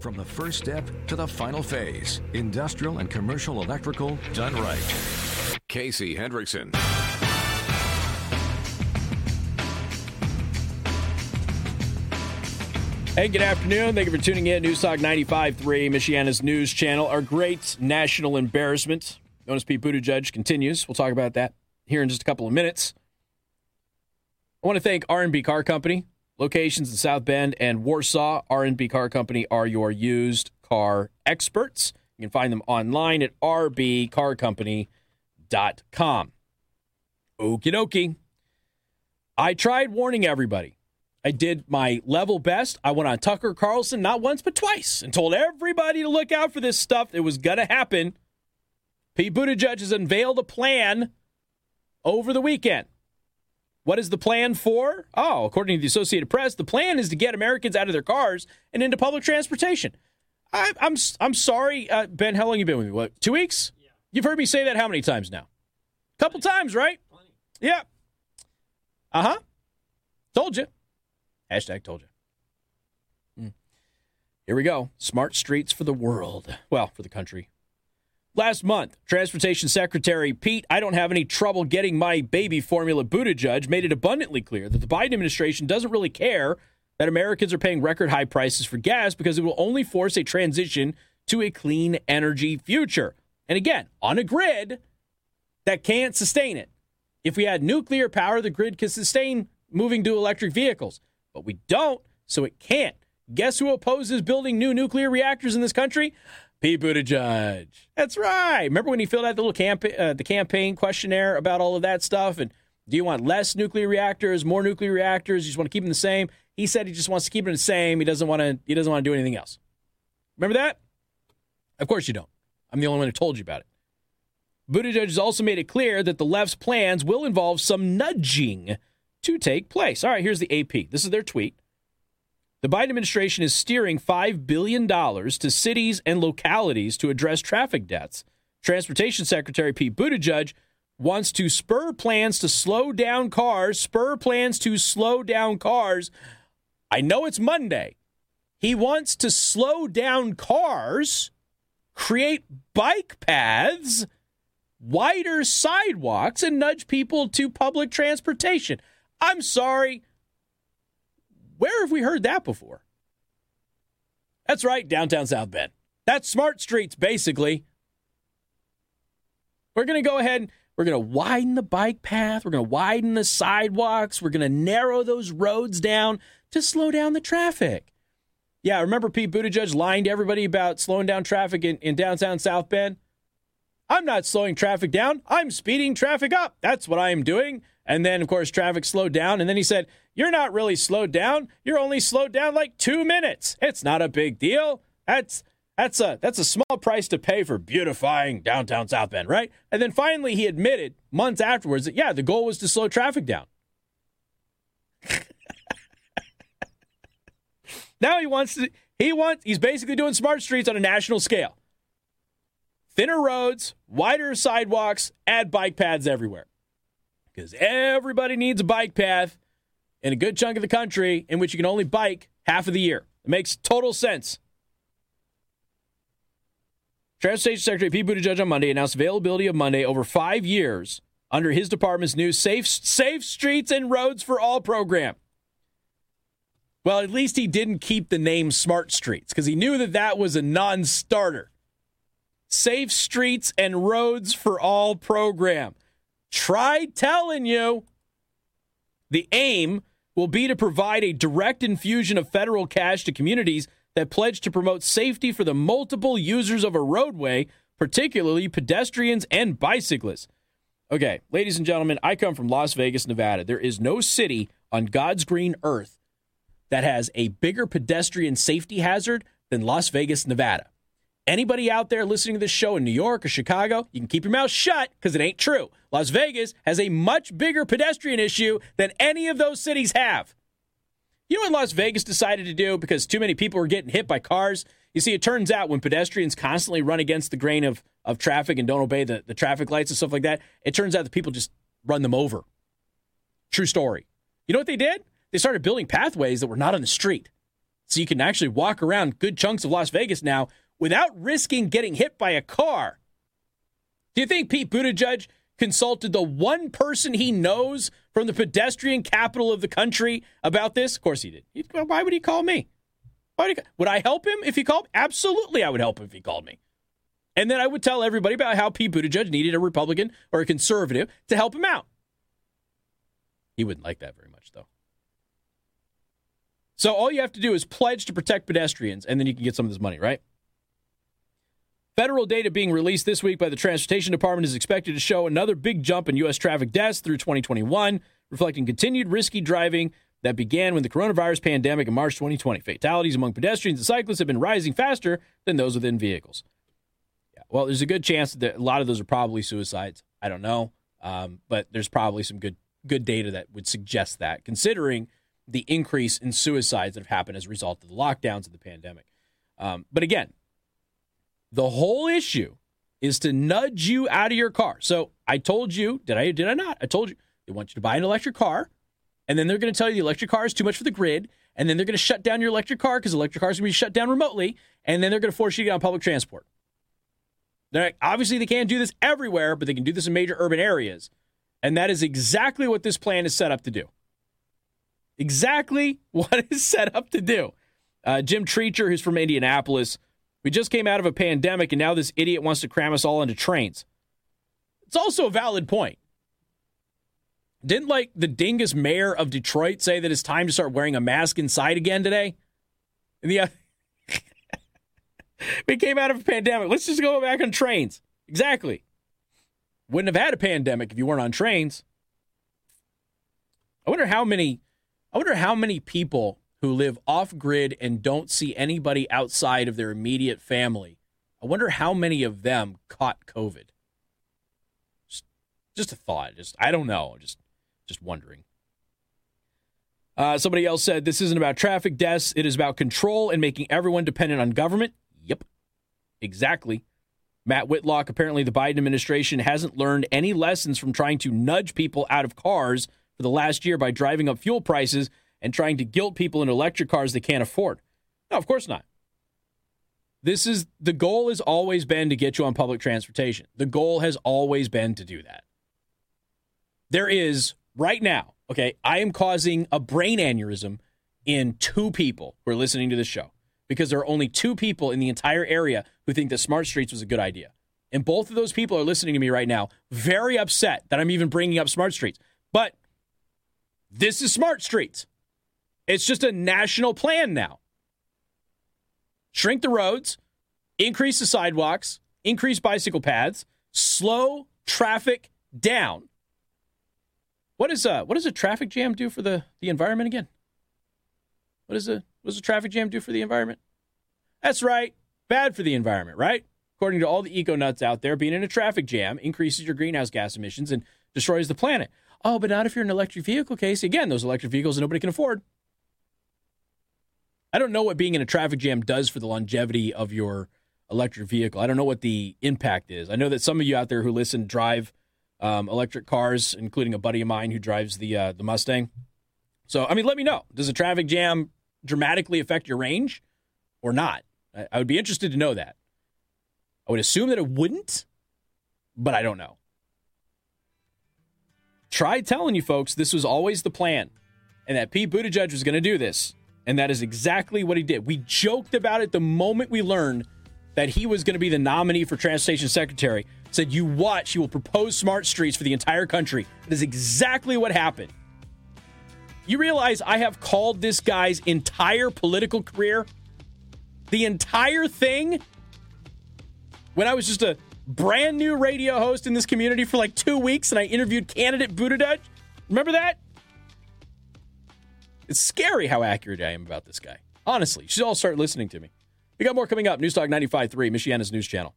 From the first step to the final phase, industrial and commercial electrical done right. Casey Hendrickson. Hey, good afternoon. Thank you for tuning in. Newstalk 95.3, Michiana's news channel. Our great national embarrassment, known as Pete Buttigieg, continues. We'll talk about that here in just a couple of minutes. I want to thank R&B Car Company, locations in South Bend and Warsaw. R&B Car Company are your used car experts. You can find them online at rbcarcompany.com. Okie dokie. I tried warning everybody. I did my level best. I went on Tucker Carlson not once but twice and told everybody to look out for this stuff. It was going to happen. Pete Buttigieg has unveiled a plan over the weekend. What is the plan for? Oh, according to the Associated Press, the plan is to get Americans out of their cars and into public transportation. I, am I'm, I'm sorry, uh, Ben. How long you been with me? What? Two weeks? Yeah. You've heard me say that how many times now? A couple times, right? Plenty. Yeah. Uh huh. Told you. Hashtag told you. Mm. Here we go. Smart streets for the world. Well, for the country. Last month, Transportation Secretary Pete, I don't have any trouble getting my baby formula Buttigieg made it abundantly clear that the Biden administration doesn't really care that Americans are paying record high prices for gas because it will only force a transition to a clean energy future. And again, on a grid that can't sustain it. If we had nuclear power, the grid could sustain moving to electric vehicles, but we don't, so it can't. Guess who opposes building new nuclear reactors in this country? Pete Buttigieg. That's right. Remember when he filled out the little campaign, uh, the campaign questionnaire about all of that stuff? And do you want less nuclear reactors, more nuclear reactors? You just want to keep them the same? He said he just wants to keep them the same. He doesn't want to. He doesn't want to do anything else. Remember that? Of course you don't. I'm the only one who told you about it. Buttigieg has also made it clear that the left's plans will involve some nudging to take place. All right, here's the AP. This is their tweet. The Biden administration is steering $5 billion to cities and localities to address traffic deaths. Transportation Secretary Pete Buttigieg wants to spur plans to slow down cars, spur plans to slow down cars. I know it's Monday. He wants to slow down cars, create bike paths, wider sidewalks, and nudge people to public transportation. I'm sorry. Have we heard that before? That's right, downtown South Bend. That's smart streets, basically. We're going to go ahead and we're going to widen the bike path. We're going to widen the sidewalks. We're going to narrow those roads down to slow down the traffic. Yeah, remember Pete Buttigieg lying to everybody about slowing down traffic in, in downtown South Bend? I'm not slowing traffic down. I'm speeding traffic up. That's what I am doing. And then, of course, traffic slowed down. And then he said, You're not really slowed down. You're only slowed down like two minutes. It's not a big deal. That's. That's a that's a small price to pay for beautifying downtown South Bend, right? And then finally he admitted months afterwards that yeah, the goal was to slow traffic down. now he wants to he wants he's basically doing smart streets on a national scale. Thinner roads, wider sidewalks, add bike paths everywhere because everybody needs a bike path in a good chunk of the country in which you can only bike half of the year. It makes total sense. Transportation Secretary Pete Buttigieg on Monday announced availability of Monday over five years under his department's new Safe, Safe Streets and Roads for All program. Well, at least he didn't keep the name Smart Streets because he knew that that was a non starter. Safe Streets and Roads for All program. Try telling you. The aim will be to provide a direct infusion of federal cash to communities that pledge to promote safety for the multiple users of a roadway, particularly pedestrians and bicyclists. Okay, ladies and gentlemen, I come from Las Vegas, Nevada. There is no city on God's green earth that has a bigger pedestrian safety hazard than Las Vegas, Nevada. Anybody out there listening to this show in New York or Chicago, you can keep your mouth shut because it ain't true. Las Vegas has a much bigger pedestrian issue than any of those cities have. You know what Las Vegas decided to do because too many people were getting hit by cars? You see, it turns out when pedestrians constantly run against the grain of, of traffic and don't obey the, the traffic lights and stuff like that, it turns out that people just run them over. True story. You know what they did? They started building pathways that were not on the street. So you can actually walk around good chunks of Las Vegas now without risking getting hit by a car. Do you think Pete Buttigieg consulted the one person he knows from the pedestrian capital of the country about this? Of course he did. He, why would he call me? Would, he, would I help him if he called? Absolutely, I would help him if he called me. And then I would tell everybody about how Pete Buttigieg needed a Republican or a conservative to help him out. He wouldn't like that very much, though. So all you have to do is pledge to protect pedestrians, and then you can get some of this money, right? Federal data being released this week by the Transportation Department is expected to show another big jump in U.S. traffic deaths through 2021, reflecting continued risky driving that began when the coronavirus pandemic in March 2020. Fatalities among pedestrians and cyclists have been rising faster than those within vehicles. Yeah, well, there's a good chance that a lot of those are probably suicides. I don't know, um, but there's probably some good good data that would suggest that, considering the increase in suicides that have happened as a result of the lockdowns of the pandemic. Um, but again, the whole issue is to nudge you out of your car. So I told you, did I did I not? I told you they want you to buy an electric car, and then they're going to tell you the electric car is too much for the grid, and then they're going to shut down your electric car because electric cars are going to be shut down remotely, and then they're going to force you to get on public transport. Obviously they can't do this everywhere, but they can do this in major urban areas. And that is exactly what this plan is set up to do. Exactly what is set up to do. Uh, Jim Treacher, who's from Indianapolis, we just came out of a pandemic, and now this idiot wants to cram us all into trains. It's also a valid point. Didn't like the dingus mayor of Detroit say that it's time to start wearing a mask inside again today? Yeah. we came out of a pandemic. Let's just go back on trains. Exactly. Wouldn't have had a pandemic if you weren't on trains. I wonder how many I wonder how many people who live off grid and don't see anybody outside of their immediate family. I wonder how many of them caught COVID. Just, just a thought. Just I don't know. Just just wondering. Uh, somebody else said this isn't about traffic deaths. It is about control and making everyone dependent on government. Yep, exactly. Matt Whitlock, apparently the Biden administration hasn't learned any lessons from trying to nudge people out of cars for the last year by driving up fuel prices and trying to guilt people into electric cars they can't afford. No, of course not. This is the goal has always been to get you on public transportation. The goal has always been to do that. There is right now, okay, I am causing a brain aneurysm in two people who are listening to this show because there are only two people in the entire area who think that Smart Streets was a good idea. And both of those people are listening to me right now, very upset that I'm even bringing up Smart Streets. But this is Smart Streets. It's just a national plan now. Shrink the roads, increase the sidewalks, increase bicycle paths, slow traffic down. What is a what does a traffic jam do for the, the environment again? What is a what does a traffic jam do for the environment? That's right, bad for the environment, right? According to all the eco nuts out there, being in a traffic jam increases your greenhouse gas emissions and destroys the planet. Oh, but not if you're an electric vehicle case. Again, those electric vehicles nobody can afford. I don't know what being in a traffic jam does for the longevity of your electric vehicle. I don't know what the impact is. I know that some of you out there who listen drive um, electric cars, including a buddy of mine who drives the uh, the Mustang. So, I mean, let me know. Does a traffic jam dramatically affect your range or not? I, I would be interested to know that. I would assume that it wouldn't, but I don't know. Try telling you folks this was always the plan and that Pete Buttigieg was going to do this. And that is exactly what he did. We joked about it the moment we learned that he was going to be the nominee for transportation secretary. Said, You watch, he will propose smart streets for the entire country. That is exactly what happened. You realize I have called this guy's entire political career, the entire thing, when I was just a brand new radio host in this community for like two weeks and I interviewed candidate Buttigieg. Remember that? It's scary how accurate I am about this guy. Honestly, you should all start listening to me. We got more coming up. Newstalk 95.3, Michiana's news channel.